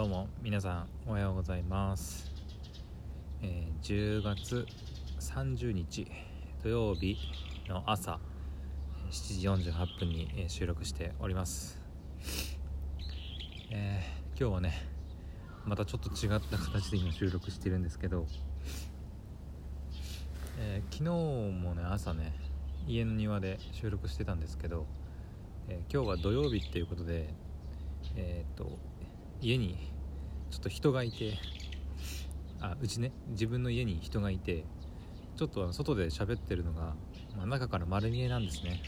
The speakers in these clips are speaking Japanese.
どうも皆さんおはようございます、えー10月30日土曜日の朝7時48分にえ収録しております、えー今日はねまたちょっと違った形で今収録してるんですけど、えー昨日もね朝ね家の庭で収録してたんですけど、えー今日は土曜日っていうことでえーっと家にちょっと人がいてあうちね自分の家に人がいてちょっとあの外で喋ってるのが、まあ、中から丸見えなんですね。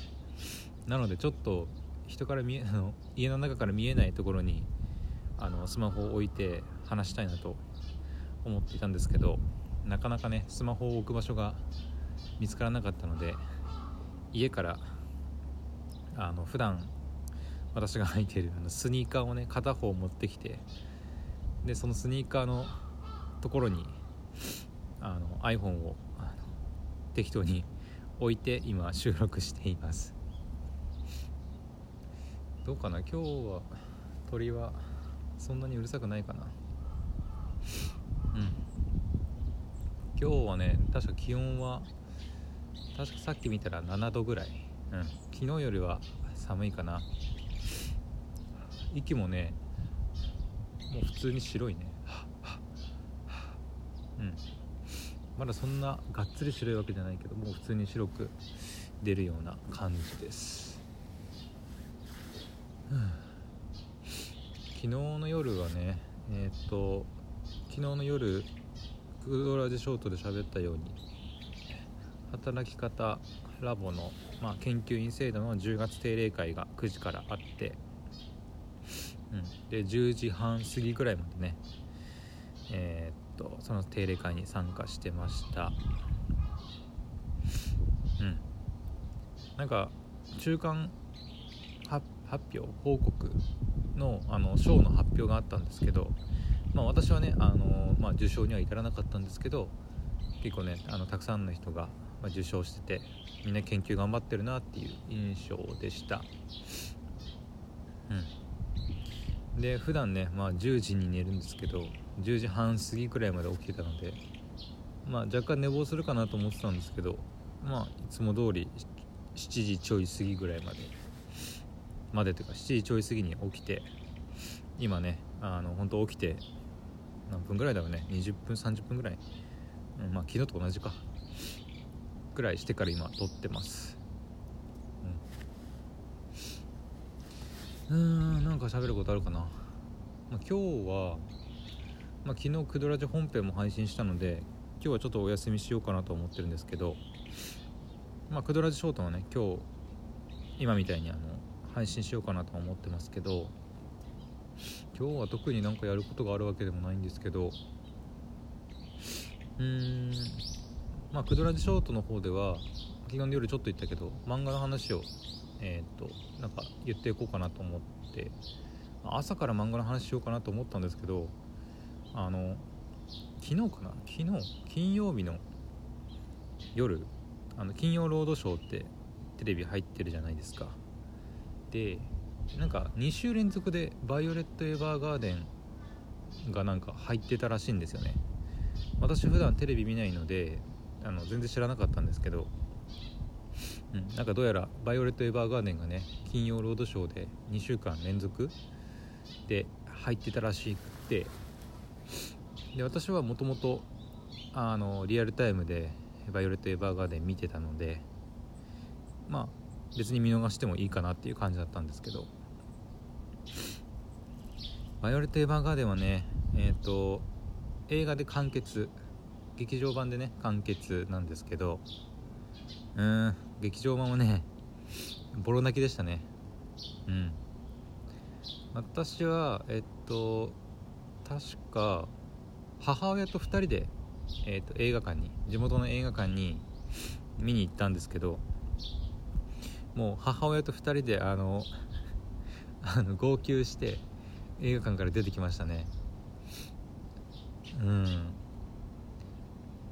なのでちょっと人から見え あの家の中から見えないところにあのスマホを置いて話したいなと思っていたんですけどなかなかねスマホを置く場所が見つからなかったので家からあの普段私が履いているあのスニーカーをね片方持ってきてでそのスニーカーのところにあの iPhone を適当に置いて今収録しています。どうかな？今日は鳥はそんなにうるさくないかな？うん。今日はね確か気温は確かさっき見たら7度ぐらい、うん、昨日よりは寒いかな。息もねもう普通に白いね。うん。まだそんながっつり白いわけじゃないけどもう普通に白く出るような感じです、うん。昨日の夜はねえーっと昨日の夜クドラジショートで喋ったように働き方ラボの、まあ、研究員制度の10月定例会が9時からあってうん、で10時半過ぎぐらいまでね。えーっとその定例会に参加してました。うん。なんか中間発表報告のあの賞の発表があったんですけどまあ私はねあの、まあ、受賞には至らなかったんですけど結構ねあのたくさんの人が受賞しててみんな研究頑張ってるなっていう印象でした。うん。で普段ね、まあ、10時に寝るんですけど10時半過ぎくらいまで起きてたので、まあ、若干寝坊するかなと思ってたんですけど、まあ、いつも通り7時ちょい過ぎぐらいまでまでというか7時ちょい過ぎに起きて今ねあの本当起きて何分ぐらいだろうね20分30分ぐらい、うん、まあ昨日と同じかぐらいしてから今撮ってます。うーんなんか喋ることあるかな、まあ、今日は、まあ、昨日クドラジ本編も配信したので今日はちょっとお休みしようかなと思ってるんですけど、まあ、クドラジショートはね今日今みたいにあの配信しようかなと思ってますけど今日は特になんかやることがあるわけでもないんですけどうーんまあクドラジショートの方では昨日の夜ちょっと言ったけど漫画の話をえー、となんか言っていこうかなと思って朝から漫画の話しようかなと思ったんですけどあの昨日かな？昨日金曜日の夜あの金曜ロードショーってテレビ入ってるじゃないですか。でなんか2週連続で「バイオレット・エヴァーガーデン」がなんか入ってたらしいんですよね。私普段テレビ見ないのであの全然知らなかったんですけどうん、なんかどうやら「バイオレット・エヴァーガーデン」がね金曜ロードショーで2週間連続で入ってたらしくて。で私はもともとリアルタイムで「バイオレット・エヴァーガーデン」見てたのでまあ別に見逃してもいいかなっていう感じだったんですけど「バイオレット・エヴァーガーデン」はねえっ、と映画で完結劇場版でね完結なんですけどうん。劇場版はねボロ泣きでしたね。うん。私はえっと確か母親と2人で、えっと、映画館に地元の映画館に見に行ったんですけどもう母親と2人であのあの号泣して映画館から出てきましたね。うん。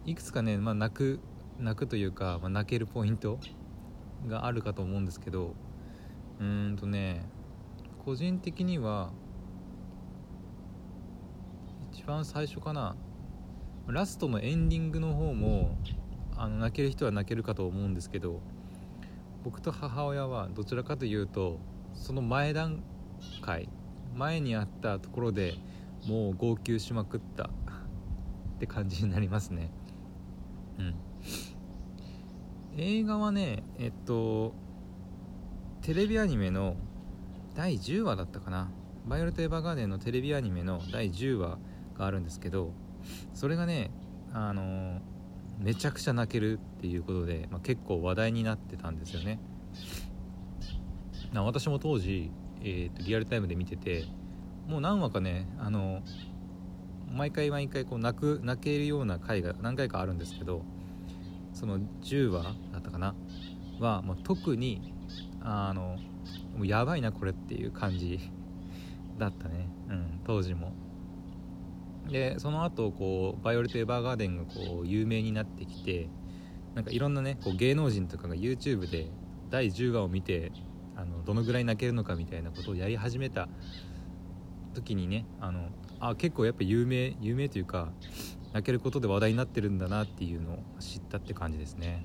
いくつかね、まあ、泣く泣くというか、まあ、泣けるポイントがあるかと思うんですけどうーんとね個人的には一番最初かなラストのエンディングの方もあの泣ける人は泣けるかと思うんですけど僕と母親はどちらかというとその前段階前にあったところでもう号泣しまくったって感じになりますね。うん。映画はねえっとテレビアニメの第10話だったかな「バイオレット・エヴァーガーデン」のテレビアニメの第10話があるんですけどそれがねあのめちゃくちゃ泣けるっていうことで、まあ、結構話題になってたんですよね。な私も当時、えーと、リアルタイムで見ててもう何話かねあの毎回毎回こう泣く泣けるような回が何回かあるんですけどその10話だったかな？はもう特にあのもうやばいなこれっていう感じ だったね、うん、当時も。でその後こうバイオレット・エヴァーガーデンがこう有名になってきてなんかいろんなねこう芸能人とかが YouTube で第10話を見てあのどのぐらい泣けるのかみたいなことをやり始めた時にねあのあ結構やっぱ有名有名というか泣けることで話題になってるんだなっていうのを知ったって感じですね。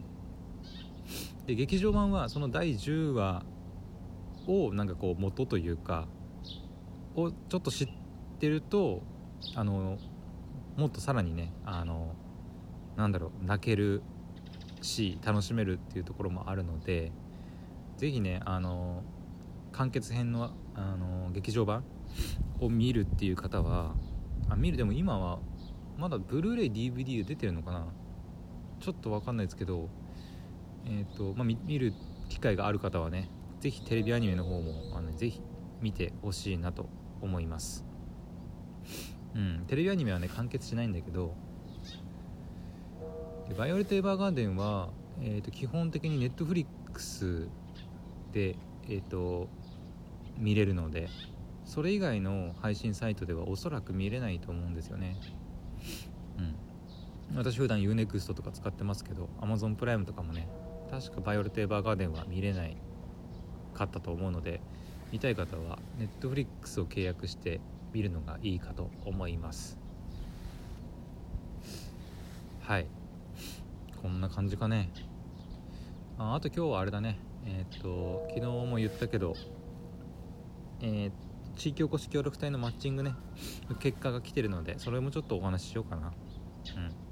で劇場版はその第10話をなんかこう元というかをちょっと知ってるとあのもっとさらにねあのなんだろう泣けるし楽しめるっていうところもあるので是非ねあの完結編のあの劇場版を見るっていう方はあ見るでも今はまだブルーレイ DVD で出てるのかな？ちょっと分かんないですけどえっ、ー、とまあ見る機会がある方はね是非テレビアニメの方もあのぜひ見てほしいなと思います。うんテレビアニメはね完結しないんだけど「バイオレット・エヴァーガーデンは」えーと、基本的にネットフリックスで、えーと、見れるのでそれ以外の配信サイトではおそらく見れないと思うんですよね。私普段 U-NEXT とか使ってますけど Amazon プライムとかもね確かバイオレット・エヴァーガーデンは見れないかったと思うので見たい方は Netflix を契約して見るのがいいかと思います。はい。こんな感じかね。ああと今日はあれだね。えっ、と昨日も言ったけどえー、地域おこし協力隊のマッチングね結果が来てるのでそれもちょっとお話ししようかな。うん。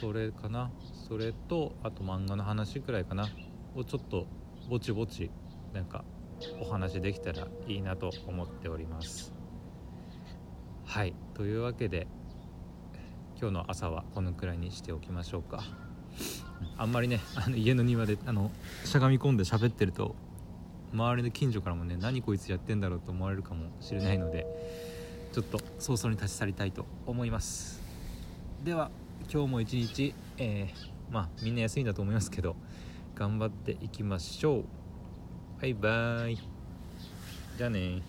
それかな？それとあと漫画の話くらいかな？をちょっとぼちぼちなんかお話できたらいいなと思っております。はい。というわけで今日の朝はこのくらいにしておきましょうか。あんまりねあの家の庭であのしゃがみ込んで喋ってると周りの近所からもね何こいつやってんだろうと思われるかもしれないのでちょっと早々に立ち去りたいと思います。では今日も一日、えー、まあみんな休みだと思いますけど頑張っていきましょう。バイバイ。じゃあね